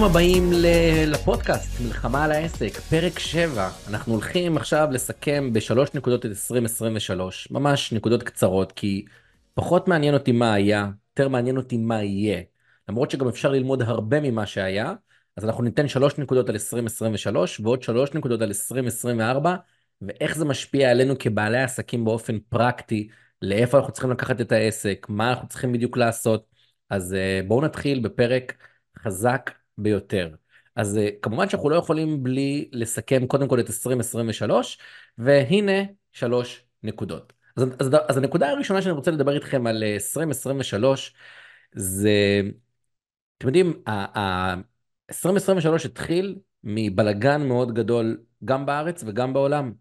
ברוכים הבאים לפודקאסט, מלחמה על העסק, פרק 7. אנחנו הולכים עכשיו לסכם בשלוש נקודות את 2023, ממש נקודות קצרות, כי פחות מעניין אותי מה היה, יותר מעניין אותי מה יהיה. למרות שגם אפשר ללמוד הרבה ממה שהיה, אז אנחנו ניתן שלוש נקודות על 2023 ועוד שלוש נקודות על 2024, ואיך זה משפיע עלינו כבעלי עסקים באופן פרקטי, לאיפה אנחנו צריכים לקחת את העסק, מה אנחנו צריכים בדיוק לעשות. אז uh, בואו נתחיל בפרק חזק ביותר. אז uh, כמובן שאנחנו לא יכולים בלי לסכם קודם כל את 2023, והנה שלוש נקודות. אז, אז, אז הנקודה הראשונה שאני רוצה לדבר איתכם על 2023 זה, אתם יודעים, 2023 התחיל מבלגן מאוד גדול גם בארץ וגם בעולם.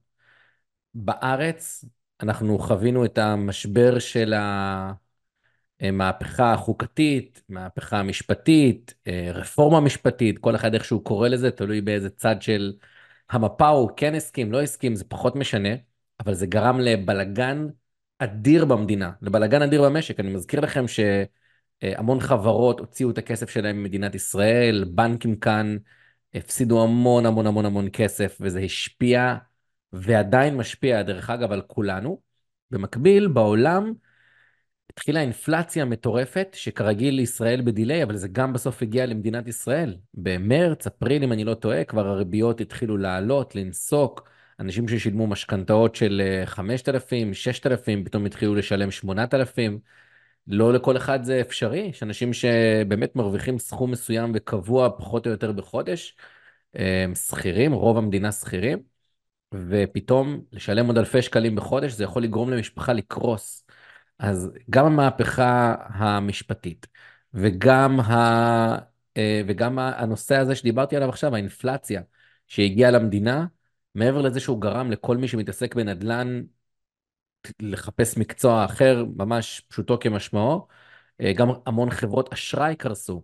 בארץ אנחנו חווינו את המשבר של המהפכה החוקתית, מהפכה המשפטית, אה, רפורמה משפטית, כל אחד איך שהוא קורא לזה, תלוי באיזה צד של המפה הוא כן הסכים, לא הסכים, זה פחות משנה, אבל זה גרם לבלגן אדיר במדינה, לבלגן אדיר במשק. אני מזכיר לכם שהמון חברות הוציאו את הכסף שלהם ממדינת ישראל, בנקים כאן הפסידו המון המון המון המון כסף, וזה השפיע ועדיין משפיע, דרך אגב, על כולנו. במקביל, בעולם התחילה אינפלציה מטורפת, שכרגיל לישראל בדיליי, אבל זה גם בסוף הגיע למדינת ישראל. במרץ, אפריל, אם אני לא טועה, כבר הריביות התחילו לעלות, לנסוק. אנשים ששילמו משכנתאות של 5,000, 6,000, פתאום התחילו לשלם 8,000. לא לכל אחד זה אפשרי, יש אנשים שבאמת מרוויחים סכום מסוים וקבוע פחות או יותר בחודש, שכירים, רוב המדינה שכירים. ופתאום לשלם עוד אלפי שקלים בחודש, זה יכול לגרום למשפחה לקרוס. אז גם המהפכה המשפטית, וגם, ה... אה, וגם הנושא הזה שדיברתי עליו עכשיו, האינפלציה שהגיעה למדינה, מעבר לזה שהוא גרם לכל מי שמתעסק בנדל"ן לחפש מקצוע אחר, ממש פשוטו כמשמעו, אה, גם המון חברות אשראי קרסו.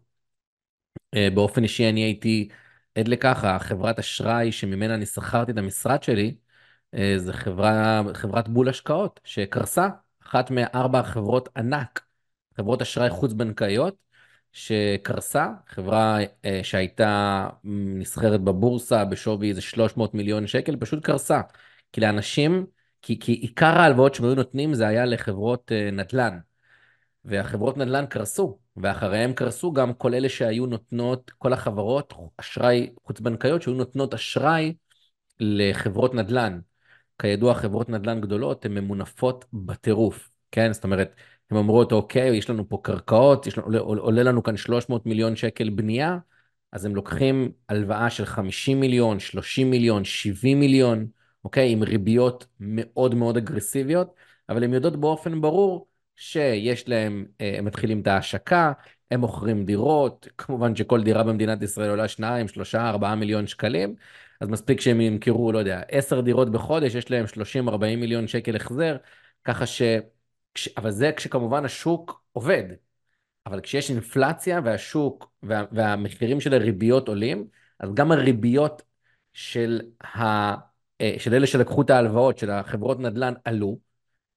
אה, באופן אישי אני הייתי עד לכך, החברת אשראי שממנה אני שכרתי את המשרד שלי, זה חברה, חברת בול השקעות, שקרסה, אחת מארבע חברות ענק, חברות אשראי חוץ-בנקאיות, שקרסה, חברה אה, שהייתה נסחרת בבורסה בשווי איזה 300 מיליון שקל, פשוט קרסה. כי לאנשים, כי, כי עיקר ההלוואות שהם היו נותנים זה היה לחברות אה, נדל"ן. והחברות נדל"ן קרסו, ואחריהם קרסו גם כל אלה שהיו נותנות, כל החברות אשראי חוץ-בנקאיות שהיו נותנות אשראי לחברות נדל"ן. כידוע, חברות נדל"ן גדולות הן ממונפות בטירוף, כן? זאת אומרת, הן אומרות, אוקיי, יש לנו פה קרקעות, יש לנו, עולה, עולה לנו כאן 300 מיליון שקל בנייה, אז הם לוקחים הלוואה של 50 מיליון, 30 מיליון, 70 מיליון, אוקיי? עם ריביות מאוד מאוד אגרסיביות, אבל הן יודעות באופן ברור שיש להם, אה, הם מתחילים את ההשקה, הם מוכרים דירות, כמובן שכל דירה במדינת ישראל עולה 2, 3, 4 מיליון שקלים, אז מספיק שהם ימכרו, לא יודע, 10 דירות בחודש, יש להם 30-40 מיליון שקל החזר, ככה ש... אבל זה כשכמובן השוק עובד. אבל כשיש אינפלציה והשוק וה... והמחירים של הריביות עולים, אז גם הריביות של, ה... אה, של אלה שלקחו את ההלוואות, של החברות נדל"ן, עלו,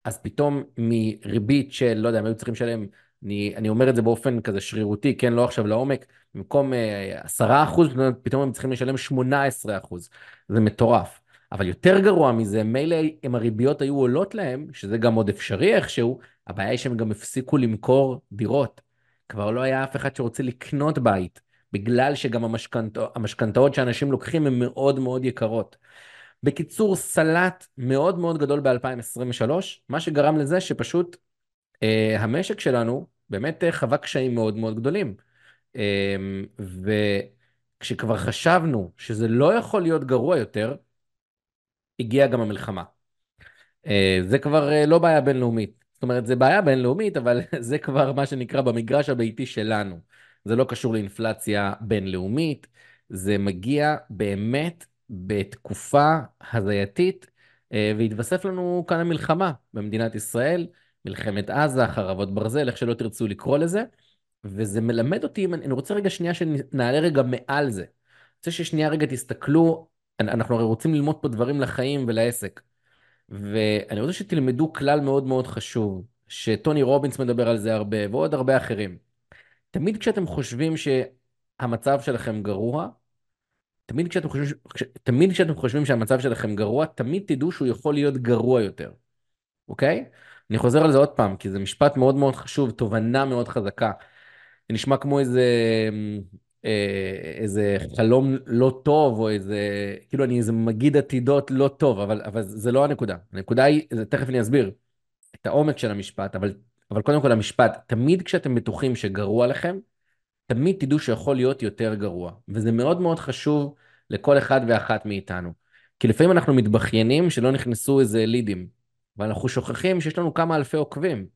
אז פתאום מריבית של, לא יודע, הם היו צריכים לשלם, אני, אני אומר את זה באופן כזה שרירותי, כן, לא עכשיו לעומק, במקום uh, 10 אחוז, פתאום הם צריכים לשלם 18 אחוז. זה מטורף. אבל יותר גרוע מזה, מילא אם הריביות היו עולות להם, שזה גם עוד אפשרי איכשהו, הבעיה היא שהם גם הפסיקו למכור דירות. כבר לא היה אף אחד שרוצה לקנות בית, בגלל שגם המשכנתאות שאנשים לוקחים הן מאוד מאוד יקרות. בקיצור, סלט מאוד מאוד גדול ב-2023, מה שגרם לזה שפשוט אה, המשק שלנו באמת אה, חווה קשיים מאוד מאוד גדולים. אה, וכשכבר חשבנו שזה לא יכול להיות גרוע יותר, הגיעה גם המלחמה. אה, זה כבר אה, לא בעיה בינלאומית. זאת אומרת, זה בעיה בינלאומית, אבל זה כבר מה שנקרא במגרש הביתי שלנו. זה לא קשור לאינפלציה בינלאומית, זה מגיע באמת בתקופה הזייתית, אה, והתווסף לנו כאן המלחמה במדינת ישראל, מלחמת עזה, חרבות ברזל, איך שלא תרצו לקרוא לזה, וזה מלמד אותי, אני רוצה רגע שנייה שנעלה רגע מעל זה. אני רוצה ששנייה רגע תסתכלו, אנחנו הרי רוצים ללמוד פה דברים לחיים ולעסק, ואני רוצה שתלמדו כלל מאוד מאוד חשוב, שטוני רובינס מדבר על זה הרבה, ועוד הרבה אחרים. תמיד כשאתם חושבים ש... המצב שלכם גרוע, תמיד כשאתם חושבים, תמיד כשאתם חושבים שהמצב שלכם גרוע, תמיד תדעו שהוא יכול להיות גרוע יותר, אוקיי? אני חוזר על זה עוד פעם, כי זה משפט מאוד מאוד חשוב, תובנה מאוד חזקה. זה נשמע כמו איזה, אה, איזה חלום לא טוב, או איזה, כאילו אני איזה מגיד עתידות לא טוב, אבל, אבל זה לא הנקודה. הנקודה היא, זה, תכף אני אסביר את העומק של המשפט, אבל, אבל קודם כל המשפט, תמיד כשאתם בטוחים שגרוע לכם, תמיד תדעו שיכול להיות יותר גרוע. וזה מאוד מאוד חשוב לכל אחד ואחת מאיתנו. כי לפעמים אנחנו מתבכיינים שלא נכנסו איזה לידים, ואנחנו שוכחים שיש לנו כמה אלפי עוקבים.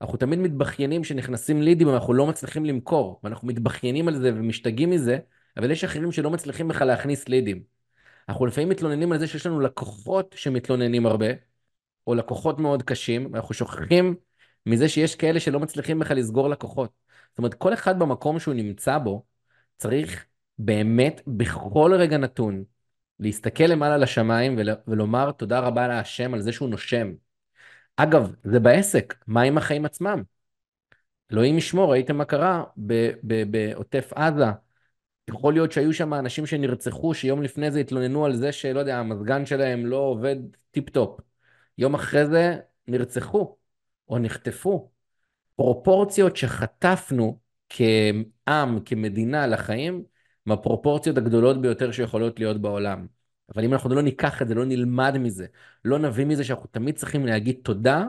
אנחנו תמיד מתבכיינים שנכנסים לידים ואנחנו לא מצליחים למכור, ואנחנו מתבכיינים על זה ומשתגעים מזה, אבל יש אחרים שלא מצליחים בכלל להכניס לידים. אנחנו לפעמים מתלוננים על זה שיש לנו לקוחות שמתלוננים הרבה, או לקוחות מאוד קשים, ואנחנו שוכחים מזה שיש כאלה שלא מצליחים בכלל לסגור לקוחות. זאת אומרת, כל אחד במקום שהוא נמצא בו, צריך באמת בכל רגע נתון להסתכל למעלה לשמיים ול, ולומר תודה רבה להשם על זה שהוא נושם. אגב, זה בעסק, מה עם החיים עצמם? אלוהים ישמור, ראיתם מה קרה בעוטף עזה. יכול להיות שהיו שם אנשים שנרצחו, שיום לפני זה התלוננו על זה שלא יודע, המזגן שלהם לא עובד טיפ-טופ. יום אחרי זה נרצחו או נחטפו. פרופורציות שחטפנו כעם, כמדינה לחיים, מהפרופורציות הגדולות ביותר שיכולות להיות בעולם. אבל אם אנחנו לא ניקח את זה, לא נלמד מזה, לא נבין מזה שאנחנו תמיד צריכים להגיד תודה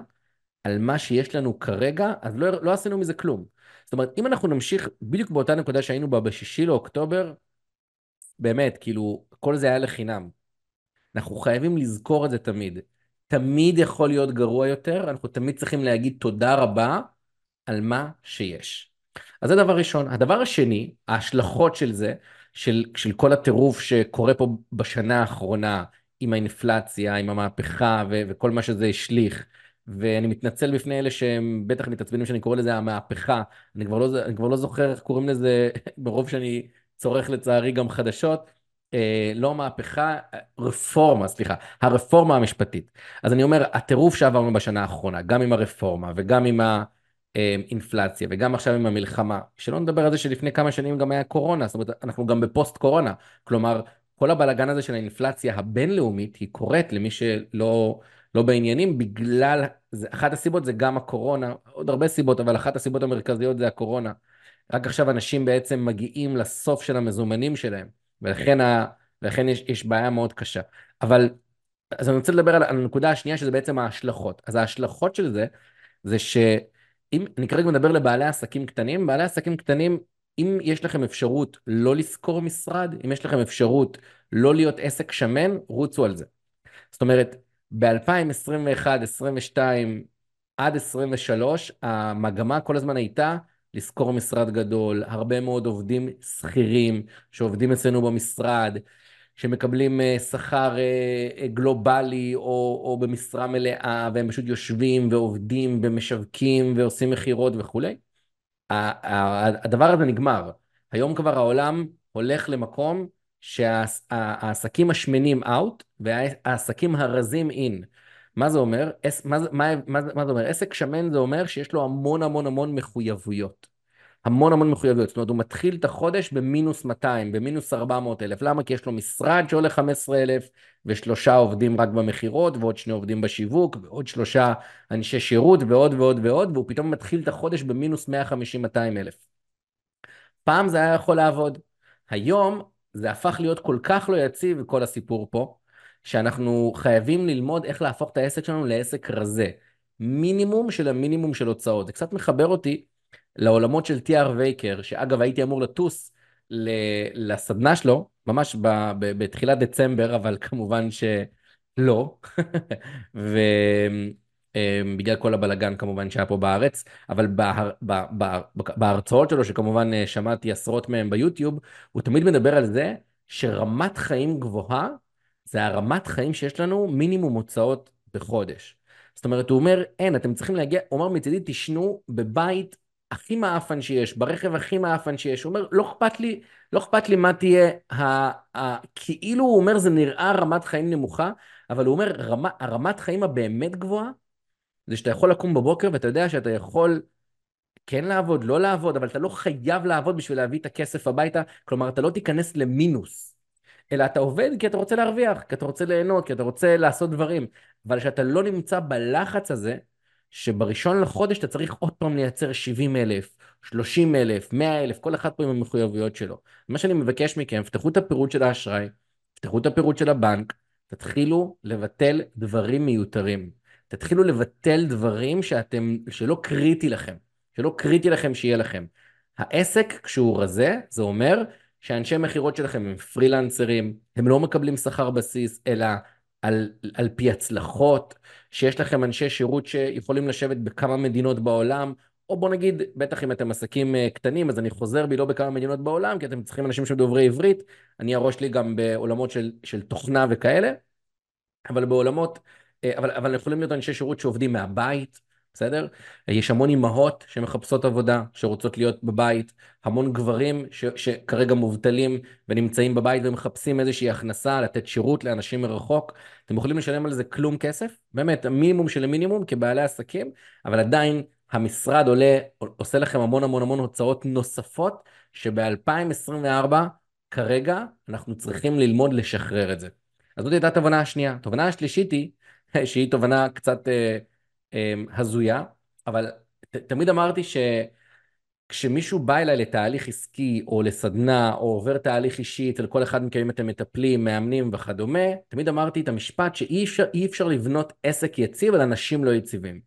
על מה שיש לנו כרגע, אז לא, לא עשינו מזה כלום. זאת אומרת, אם אנחנו נמשיך בדיוק באותה נקודה שהיינו בה בשישי לאוקטובר, באמת, כאילו, כל זה היה לחינם. אנחנו חייבים לזכור את זה תמיד. תמיד יכול להיות גרוע יותר, אנחנו תמיד צריכים להגיד תודה רבה על מה שיש. אז זה דבר ראשון. הדבר השני, ההשלכות של זה, של, של כל הטירוף שקורה פה בשנה האחרונה, עם האינפלציה, עם המהפכה ו- וכל מה שזה השליך, ואני מתנצל בפני אלה שהם בטח מתעצבנים שאני קורא לזה המהפכה, אני כבר לא, אני כבר לא זוכר איך קוראים לזה, ברוב שאני צורך לצערי גם חדשות, אה, לא מהפכה, רפורמה, סליחה, הרפורמה המשפטית. אז אני אומר, הטירוף שעברנו בשנה האחרונה, גם עם הרפורמה וגם עם ה... אינפלציה וגם עכשיו עם המלחמה, שלא נדבר על זה שלפני כמה שנים גם היה קורונה, זאת אומרת אנחנו גם בפוסט קורונה, כלומר כל הבלגן הזה של האינפלציה הבינלאומית היא קורית למי שלא לא בעניינים בגלל, זה, אחת הסיבות זה גם הקורונה, עוד הרבה סיבות אבל אחת הסיבות המרכזיות זה הקורונה. רק עכשיו אנשים בעצם מגיעים לסוף של המזומנים שלהם ולכן, ה, ולכן יש, יש בעיה מאוד קשה. אבל אז אני רוצה לדבר על הנקודה השנייה שזה בעצם ההשלכות. אז ההשלכות של זה זה ש... אם אני כרגע מדבר לבעלי עסקים קטנים, בעלי עסקים קטנים, אם יש לכם אפשרות לא לשכור משרד, אם יש לכם אפשרות לא להיות עסק שמן, רוצו על זה. זאת אומרת, ב-2021, 2022 עד 2023, המגמה כל הזמן הייתה לשכור משרד גדול, הרבה מאוד עובדים שכירים שעובדים אצלנו במשרד, שמקבלים אה, שכר אה, אה, גלובלי או, או במשרה מלאה, והם פשוט יושבים ועובדים ומשווקים ועושים מכירות וכולי. הדבר הזה נגמר. היום כבר העולם הולך למקום שהעסקים השמנים out והעסקים הרזים in. מה זה אומר? מה, מה, מה, מה זה אומר? עסק שמן זה אומר שיש לו המון המון המון מחויבויות. המון המון מחויבויות, זאת אומרת הוא מתחיל את החודש במינוס 200, במינוס 400 אלף, למה? כי יש לו משרד שעולה 15 אלף ושלושה עובדים רק במכירות ועוד שני עובדים בשיווק ועוד שלושה אנשי שירות ועוד ועוד ועוד והוא פתאום מתחיל את החודש במינוס 150-200 אלף. פעם זה היה יכול לעבוד, היום זה הפך להיות כל כך לא יציב כל הסיפור פה, שאנחנו חייבים ללמוד איך להפוך את העסק שלנו לעסק רזה. מינימום של המינימום של הוצאות. זה קצת מחבר אותי לעולמות של TR וייקר, שאגב הייתי אמור לטוס לסדנה שלו, ממש ב, ב, בתחילת דצמבר, אבל כמובן שלא, ובגלל כל הבלגן כמובן שהיה פה בארץ, אבל בה, בה, בה, בהרצאות שלו, שכמובן אה, שמעתי עשרות מהם ביוטיוב, הוא תמיד מדבר על זה שרמת חיים גבוהה זה הרמת חיים שיש לנו מינימום הוצאות בחודש. זאת אומרת, הוא אומר, אין, אתם צריכים להגיע, הוא אומר מצידי תשנו בבית הכי מעפן שיש, ברכב הכי מעפן שיש, הוא אומר, לא אכפת לי, לא אכפת לי מה תהיה, ה, ה, כאילו הוא אומר זה נראה רמת חיים נמוכה, אבל הוא אומר, רמה, הרמת חיים הבאמת גבוהה, זה שאתה יכול לקום בבוקר ואתה יודע שאתה יכול כן לעבוד, לא לעבוד, אבל אתה לא חייב לעבוד בשביל להביא את הכסף הביתה, כלומר, אתה לא תיכנס למינוס. אלא אתה עובד כי אתה רוצה להרוויח, כי אתה רוצה ליהנות, כי אתה רוצה לעשות דברים. אבל שאתה לא נמצא בלחץ הזה, שבראשון לחודש אתה צריך עוד פעם לייצר 70 אלף, 30 אלף, 100 אלף, כל אחד פה עם המחויבויות שלו. מה שאני מבקש מכם, פתחו את הפירוט של האשראי, פתחו את הפירוט של הבנק, תתחילו לבטל דברים מיותרים. תתחילו לבטל דברים שאתם, שלא קריטי לכם, שלא קריטי לכם שיהיה לכם. העסק, כשהוא רזה, זה אומר שאנשי מכירות שלכם הם פרילנסרים, הם לא מקבלים שכר בסיס, אלא על, על פי הצלחות, שיש לכם אנשי שירות שיכולים לשבת בכמה מדינות בעולם, או בוא נגיד, בטח אם אתם עסקים אה, קטנים, אז אני חוזר בי לא בכמה מדינות בעולם, כי אתם צריכים אנשים שדוברי עברית, אני הראש שלי גם בעולמות של, של תוכנה וכאלה, אבל בעולמות, אה, אבל, אבל יכולים להיות אנשי שירות שעובדים מהבית, בסדר? יש המון אימהות שמחפשות עבודה, שרוצות להיות בבית, המון גברים ש, שכרגע מובטלים ונמצאים בבית ומחפשים איזושהי הכנסה, לתת שירות לאנשים מרחוק. אתם יכולים לשלם על זה כלום כסף, באמת, המינימום של המינימום כבעלי עסקים, אבל עדיין המשרד עולה, עושה לכם המון המון המון הוצאות נוספות, שב-2024 כרגע אנחנו צריכים ללמוד לשחרר את זה. אז זאת הייתה התובנה השנייה. התובנה השלישית היא, שהיא תובנה קצת... אה, הזויה, אבל ת, תמיד אמרתי שכשמישהו בא אליי לתהליך עסקי או לסדנה או עובר תהליך אישי, אצל כל אחד מכם אתם מטפלים, מאמנים וכדומה, תמיד אמרתי את המשפט שאי אפשר, אפשר לבנות עסק יציב על אנשים לא יציבים.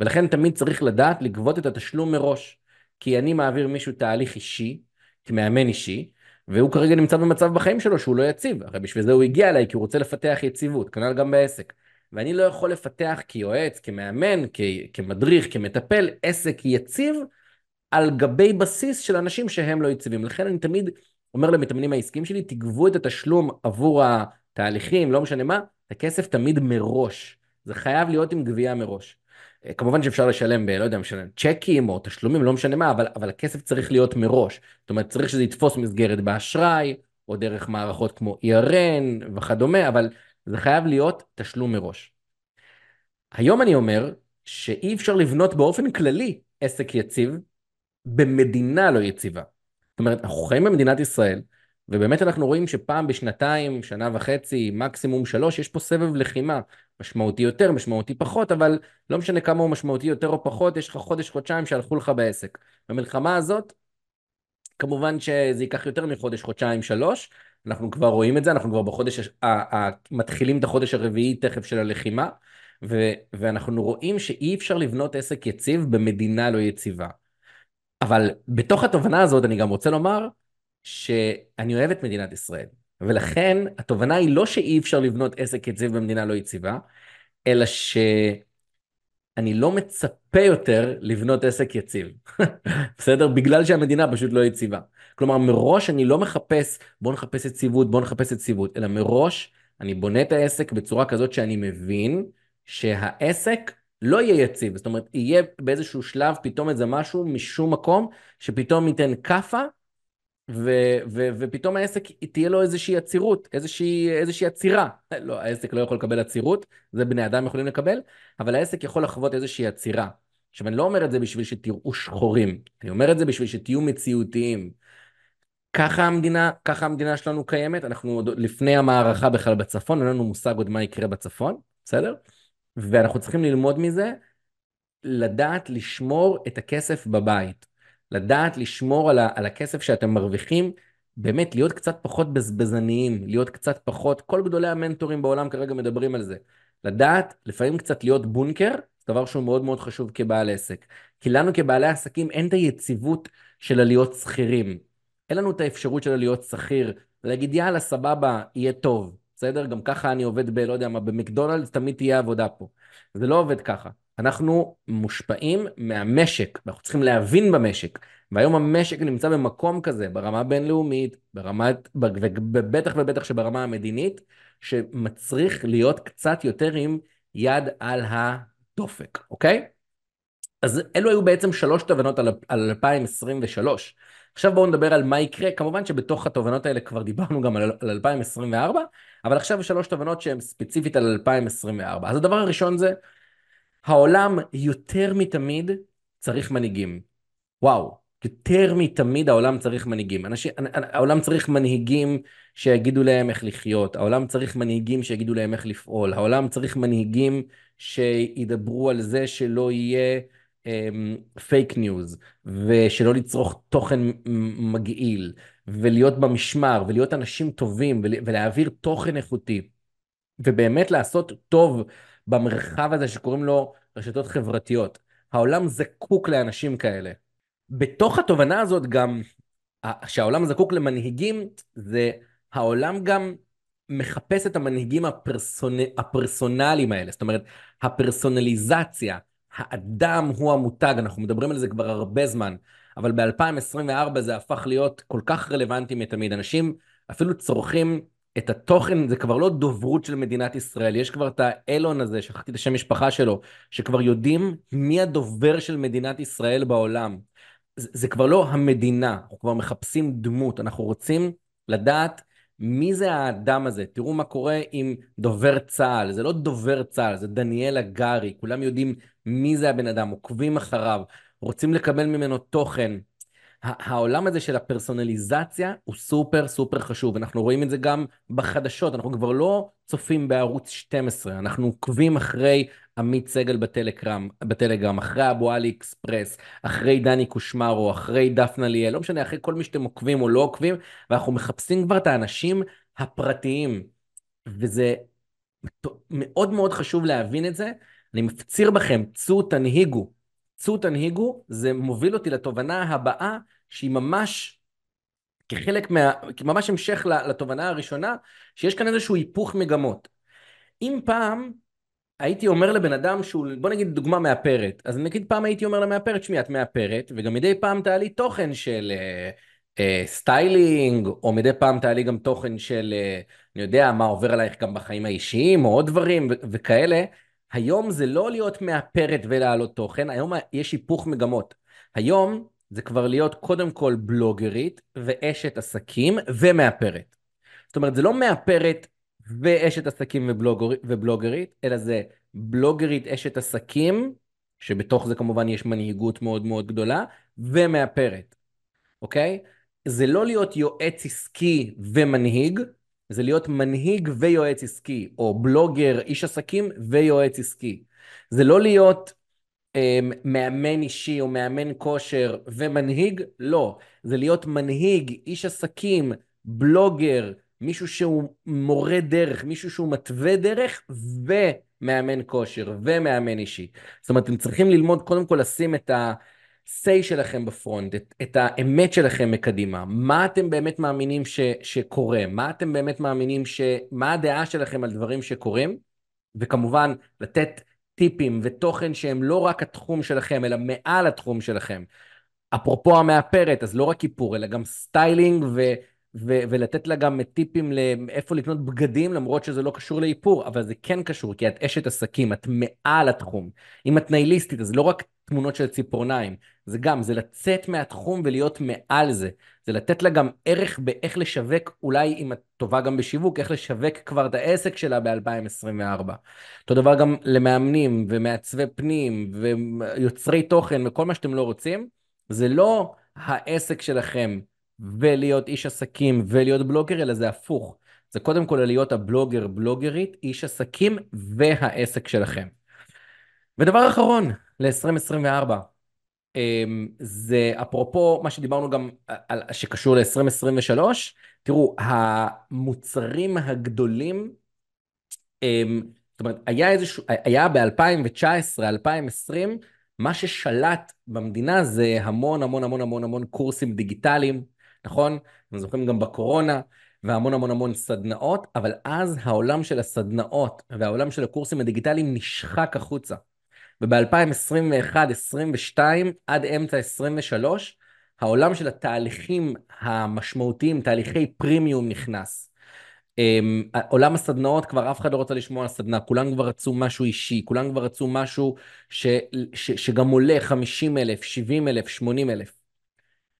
ולכן תמיד צריך לדעת לגבות את התשלום מראש. כי אני מעביר מישהו תהליך אישי, כמאמן אישי, והוא כרגע נמצא במצב בחיים שלו שהוא לא יציב. הרי בשביל זה הוא הגיע אליי, כי הוא רוצה לפתח יציבות, כנ"ל גם בעסק. ואני לא יכול לפתח כיועץ, כמאמן, כ- כמדריך, כמטפל, עסק יציב על גבי בסיס של אנשים שהם לא יציבים. לכן אני תמיד אומר למתאמנים העסקיים שלי, תגבו את התשלום עבור התהליכים, לא משנה מה, את הכסף תמיד מראש. זה חייב להיות עם גבייה מראש. אה, כמובן שאפשר לשלם ב, לא יודע, משנה, צ'קים או תשלומים, לא משנה מה, אבל, אבל הכסף צריך להיות מראש. זאת אומרת, צריך שזה יתפוס מסגרת באשראי, או דרך מערכות כמו ERN וכדומה, אבל זה חייב להיות תשלום מראש. היום אני אומר שאי אפשר לבנות באופן כללי עסק יציב במדינה לא יציבה. זאת אומרת, אנחנו חיים במדינת ישראל, ובאמת אנחנו רואים שפעם בשנתיים, שנה וחצי, מקסימום שלוש, יש פה סבב לחימה. משמעותי יותר, משמעותי פחות, אבל לא משנה כמה הוא משמעותי יותר או פחות, יש לך חודש, חודשיים שהלכו לך בעסק. במלחמה הזאת, כמובן שזה ייקח יותר מחודש, חודשיים, שלוש, אנחנו כבר רואים את זה, אנחנו כבר בחודש, מתחילים את החודש הרביעי תכף של הלחימה, ו, ואנחנו רואים שאי אפשר לבנות עסק יציב במדינה לא יציבה. אבל בתוך התובנה הזאת אני גם רוצה לומר שאני אוהב את מדינת ישראל, ולכן התובנה היא לא שאי אפשר לבנות עסק יציב במדינה לא יציבה, אלא ש... אני לא מצפה יותר לבנות עסק יציב, בסדר? בגלל שהמדינה פשוט לא יציבה. כלומר, מראש אני לא מחפש, בוא נחפש יציבות, בוא נחפש יציבות, אלא מראש אני בונה את העסק בצורה כזאת שאני מבין שהעסק לא יהיה יציב. זאת אומרת, יהיה באיזשהו שלב פתאום איזה משהו משום מקום, שפתאום ייתן כאפה, ו- ו- ופתאום העסק תהיה לו איזושהי עצירות, איזושהי, איזושהי עצירה. לא, העסק לא יכול לקבל עצירות, זה בני אדם יכולים לקבל, אבל העסק יכול לחוות איזושהי עצירה. עכשיו, אני לא אומר את זה בשביל שתראו שחורים, אני אומר את זה בשביל שתהיו מציאותיים. ככה המדינה, ככה המדינה שלנו קיימת, אנחנו עוד לפני המערכה בכלל בצפון, אין לנו מושג עוד מה יקרה בצפון, בסדר? ואנחנו צריכים ללמוד מזה, לדעת לשמור את הכסף בבית. לדעת לשמור על, ה, על הכסף שאתם מרוויחים, באמת להיות קצת פחות בזבזניים, להיות קצת פחות, כל גדולי המנטורים בעולם כרגע מדברים על זה. לדעת, לפעמים קצת להיות בונקר, זה דבר שהוא מאוד מאוד חשוב כבעל עסק. כי לנו כבעלי עסקים אין את היציבות של הלהיות שכירים. אין לנו את האפשרות של הלהיות שכיר, להגיד יאללה סבבה, יהיה טוב, בסדר? גם ככה אני עובד ב... לא יודע מה, במקדונלדס תמיד תהיה עבודה פה. זה לא עובד ככה. אנחנו מושפעים מהמשק, אנחנו צריכים להבין במשק. והיום המשק נמצא במקום כזה, ברמה הבינלאומית, ברמת, ובטח ובטח שברמה המדינית, שמצריך להיות קצת יותר עם יד על הדופק, אוקיי? אז אלו היו בעצם שלוש תובנות על, על 2023. עכשיו בואו נדבר על מה יקרה, כמובן שבתוך התובנות האלה כבר דיברנו גם על, על 2024, אבל עכשיו שלוש תובנות שהן ספציפית על 2024. אז הדבר הראשון זה העולם יותר מתמיד צריך מנהיגים. וואו, יותר מתמיד העולם צריך מנהיגים. אנשים, העולם צריך מנהיגים שיגידו להם איך לחיות, העולם צריך מנהיגים שיגידו להם איך לפעול, העולם צריך מנהיגים שידברו על זה שלא יהיה fake um, news, ושלא לצרוך תוכן מגעיל, ולהיות במשמר, ולהיות אנשים טובים, ולהעביר תוכן איכותי, ובאמת לעשות טוב במרחב הזה שקוראים לו רשתות חברתיות. העולם זקוק לאנשים כאלה. בתוך התובנה הזאת גם, שהעולם זקוק למנהיגים, זה העולם גם מחפש את המנהיגים הפרסונ... הפרסונליים האלה, זאת אומרת, הפרסונליזציה, האדם הוא המותג, אנחנו מדברים על זה כבר הרבה זמן, אבל ב-2024 זה הפך להיות כל כך רלוונטי מתמיד. אנשים אפילו צורכים את התוכן, זה כבר לא דוברות של מדינת ישראל, יש כבר את האלון הזה, שכחתי את השם משפחה שלו, שכבר יודעים מי הדובר של מדינת ישראל בעולם. זה, זה כבר לא המדינה, אנחנו כבר מחפשים דמות, אנחנו רוצים לדעת מי זה האדם הזה? תראו מה קורה עם דובר צה"ל, זה לא דובר צה"ל, זה דניאל הגרי, כולם יודעים מי זה הבן אדם, עוקבים אחריו, רוצים לקבל ממנו תוכן. העולם הזה של הפרסונליזציה הוא סופר סופר חשוב, אנחנו רואים את זה גם בחדשות, אנחנו כבר לא צופים בערוץ 12, אנחנו עוקבים אחרי עמית סגל בטלגרם, בטלגרם, אחרי אבו עלי אקספרס, אחרי דני קושמרו, אחרי דפנה ליאל, לא משנה, אחרי כל מי שאתם עוקבים או לא עוקבים, ואנחנו מחפשים כבר את האנשים הפרטיים, וזה מאוד מאוד חשוב להבין את זה. אני מפציר בכם, צאו תנהיגו. צאו תנהיגו, זה מוביל אותי לתובנה הבאה, שהיא ממש כחלק מה... ממש המשך לתובנה הראשונה, שיש כאן איזשהו היפוך מגמות. אם פעם הייתי אומר לבן אדם שהוא, בוא נגיד דוגמה מאפרת, אז נגיד פעם הייתי אומר למאפרת, שמי, את מאפרת, וגם מדי פעם תעלי תוכן של אה, אה, styling, או מדי פעם תעלי גם תוכן של, אה, אני יודע, מה עובר עלייך גם בחיים האישיים, או עוד דברים ו- וכאלה. היום זה לא להיות מאפרת ולהעלות תוכן, היום יש היפוך מגמות. היום זה כבר להיות קודם כל בלוגרית ואשת עסקים ומאפרת. זאת אומרת, זה לא מאפרת ואשת עסקים ובלוגר, ובלוגרית, אלא זה בלוגרית אשת עסקים, שבתוך זה כמובן יש מנהיגות מאוד מאוד גדולה, ומאפרת, אוקיי? זה לא להיות יועץ עסקי ומנהיג, זה להיות מנהיג ויועץ עסקי, או בלוגר, איש עסקים ויועץ עסקי. זה לא להיות אה, מאמן אישי או מאמן כושר ומנהיג, לא. זה להיות מנהיג, איש עסקים, בלוגר, מישהו שהוא מורה דרך, מישהו שהוא מתווה דרך ומאמן כושר ומאמן אישי. זאת אומרת, אתם צריכים ללמוד קודם כל לשים את ה-say שלכם ב front, את, את האמת שלכם מקדימה. מה אתם באמת מאמינים ש, שקורה? מה אתם באמת מאמינים ש... מה הדעה שלכם על דברים שקורים? וכמובן, לתת טיפים ותוכן שהם לא רק התחום שלכם, אלא מעל התחום שלכם. אפרופו המאפרת, אז לא רק איפור, אלא גם styling ו... ו- ולתת לה גם טיפים לאיפה לקנות בגדים, למרות שזה לא קשור לאיפור, אבל זה כן קשור, כי את אשת עסקים, את מעל התחום. אם את נייליסטית, אז לא רק תמונות של ציפורניים, זה גם, זה לצאת מהתחום ולהיות מעל זה. זה לתת לה גם ערך באיך לשווק, אולי אם את טובה גם בשיווק, איך לשווק כבר את העסק שלה ב-2024. אותו דבר גם למאמנים ומעצבי פנים ויוצרי תוכן וכל מה שאתם לא רוצים, זה לא העסק שלכם. ולהיות איש עסקים ולהיות בלוגר, אלא זה הפוך. זה קודם כל להיות הבלוגר, בלוגרית, איש עסקים והעסק שלכם. ודבר אחרון, ל-2024, אמ, זה אפרופו מה שדיברנו גם על, שקשור ל-2023, תראו, המוצרים הגדולים, אמ, זאת אומרת, היה איזשהו, היה ב-2019, 2020, מה ששלט במדינה זה המון המון המון המון המון קורסים דיגיטליים, נכון? אתם זוכרים גם בקורונה, והמון המון המון סדנאות, אבל אז העולם של הסדנאות והעולם של הקורסים הדיגיטליים נשחק החוצה. וב-2021-2022 עד אמצע 2023, העולם של התהליכים המשמעותיים, תהליכי פרימיום נכנס. Um, עולם הסדנאות, כבר אף אחד לא רוצה לשמוע על סדנה, כולם כבר רצו משהו אישי, כולם כבר רצו משהו ש, ש, שגם עולה 50 אלף, 70 אלף, 80 אלף.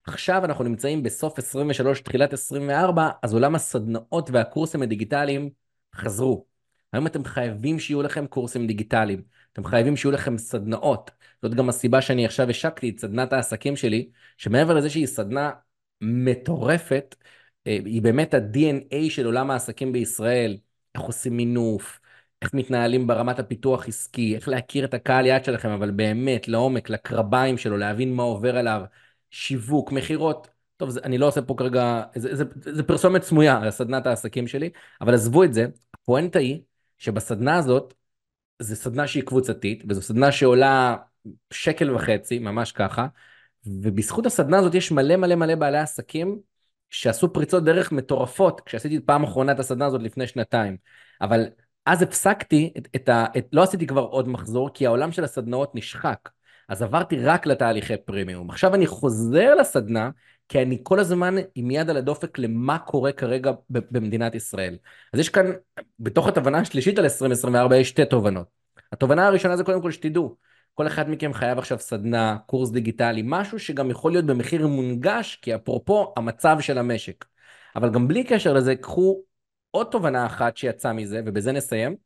עכשיו אנחנו נמצאים בסוף 23, תחילת 24, אז עולם הסדנאות והקורסים הדיגיטליים חזרו. היום אתם חייבים שיהיו לכם קורסים דיגיטליים, אתם חייבים שיהיו לכם סדנאות, זאת גם הסיבה שאני עכשיו השקתי את סדנת העסקים שלי, שמעבר לזה שהיא סדנה מטורפת, אה, היא באמת ה-DNA של עולם העסקים בישראל, איך עושים מינוף, איך מתנהלים ברמת הפיתוח עסקי, איך להכיר את הקהל יעד שלכם, אבל באמת, לעומק, לקרביים שלו, להבין מה עובר עליו, שיווק, מכירות. טוב, זה, אני לא עושה פה כרגע, זה, זה, זה פרסומת סמויה על סדנת העסקים שלי, אבל עזבו את זה, הפואנטה היא שבסדנה הזאת, זו סדנה שהיא קבוצתית, וזו סדנה שעולה שקל וחצי, ממש ככה, ובזכות הסדנה הזאת יש מלא מלא מלא בעלי עסקים שעשו פריצות דרך מטורפות, כשעשיתי פעם אחרונה את הסדנה הזאת לפני שנתיים. אבל אז הפסקתי, את, את ה, את, לא עשיתי כבר עוד מחזור, כי העולם של הסדנאות נשחק. אז עברתי רק לתהליכי פרימיום. עכשיו אני חוזר לסדנה, כי אני כל הזמן עם יד על הדופק למה קורה כרגע במדינת ישראל. אז יש כאן, בתוך התובנה השלישית על 2024 יש שתי תובנות. התובנה הראשונה זה קודם כל שתדעו, כל אחד מכם חייב עכשיו סדנה, קורס דיגיטלי, משהו שגם יכול להיות במחיר מונגש, כי אפרופו המצב של המשק. אבל גם בלי קשר לזה, קחו עוד תובנה אחת שיצאה מזה, ובזה נסיים,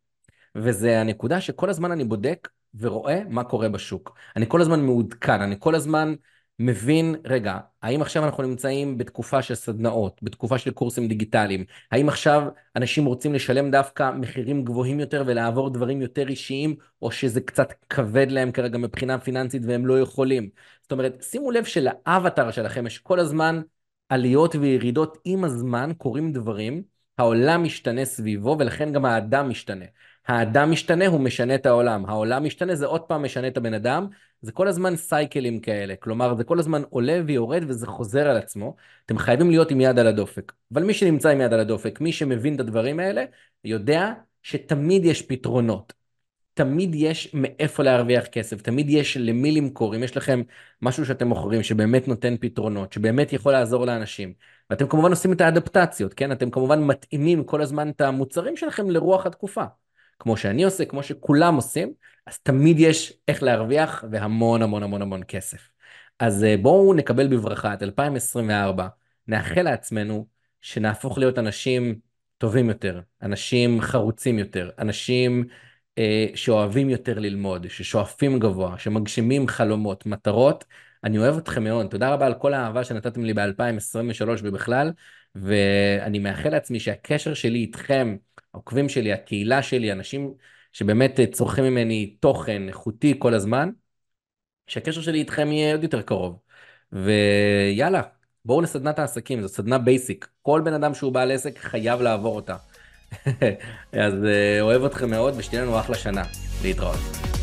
וזה הנקודה שכל הזמן אני בודק ורואה מה קורה בשוק. אני כל הזמן מעודכן, אני כל הזמן מבין, רגע, האם עכשיו אנחנו נמצאים בתקופה של סדנאות, בתקופה של קורסים דיגיטליים? האם עכשיו אנשים רוצים לשלם דווקא מחירים גבוהים יותר ולעבור דברים יותר אישיים, או שזה קצת כבד להם כרגע מבחינה פיננסית והם לא יכולים? זאת אומרת, שימו לב שלאבטר שלכם יש כל הזמן עליות וירידות עם הזמן, קורים דברים, העולם משתנה סביבו ולכן גם האדם משתנה. האדם משתנה, הוא משנה את העולם. העולם משתנה, זה עוד פעם משנה את הבן אדם. זה כל הזמן סייקלים כאלה. כלומר, זה כל הזמן עולה ויורד וזה חוזר על עצמו. אתם חייבים להיות עם יד על הדופק. אבל מי שנמצא עם יד על הדופק, מי שמבין את הדברים האלה, יודע שתמיד יש פתרונות. תמיד יש מאיפה להרוויח כסף, תמיד יש למי למכור. אם יש לכם משהו שאתם מוכרים שבאמת נותן פתרונות, שבאמת יכול לעזור לאנשים, ואתם כמובן עושים את האדפטציות, כן? אתם כמובן מתאימים כל הזמן את המוצרים שלכם לרוח התקופה. כמו שאני עושה, כמו שכולם עושים, אז תמיד יש איך להרוויח והמון המון המון המון כסף. אז אה, בואו נקבל בברכה את 2024, נאחל לעצמנו שנהפוך להיות אנשים טובים יותר, אנשים חרוצים יותר, אנשים אה, שאוהבים יותר ללמוד, ששואפים גבוה, שמגשימים חלומות, מטרות. אני אוהב אתכם מאוד, תודה רבה על כל האהבה שנתתם לי ב-2023 ובכלל, ואני מאחל לעצמי שהקשר שלי איתכם, העוקבים שלי, הקהילה שלי, אנשים שבאמת צורכים ממני תוכן איכותי כל הזמן, שהקשר שלי איתכם יהיה עוד יותר קרוב. ויאללה, בואו לסדנת העסקים, זו סדנה בייסיק. כל בן אדם שהוא בעל עסק חייב לעבור אותה. אז אה, אוהב אתכם מאוד ושתהיה לנו אחלה שנה. להתראות.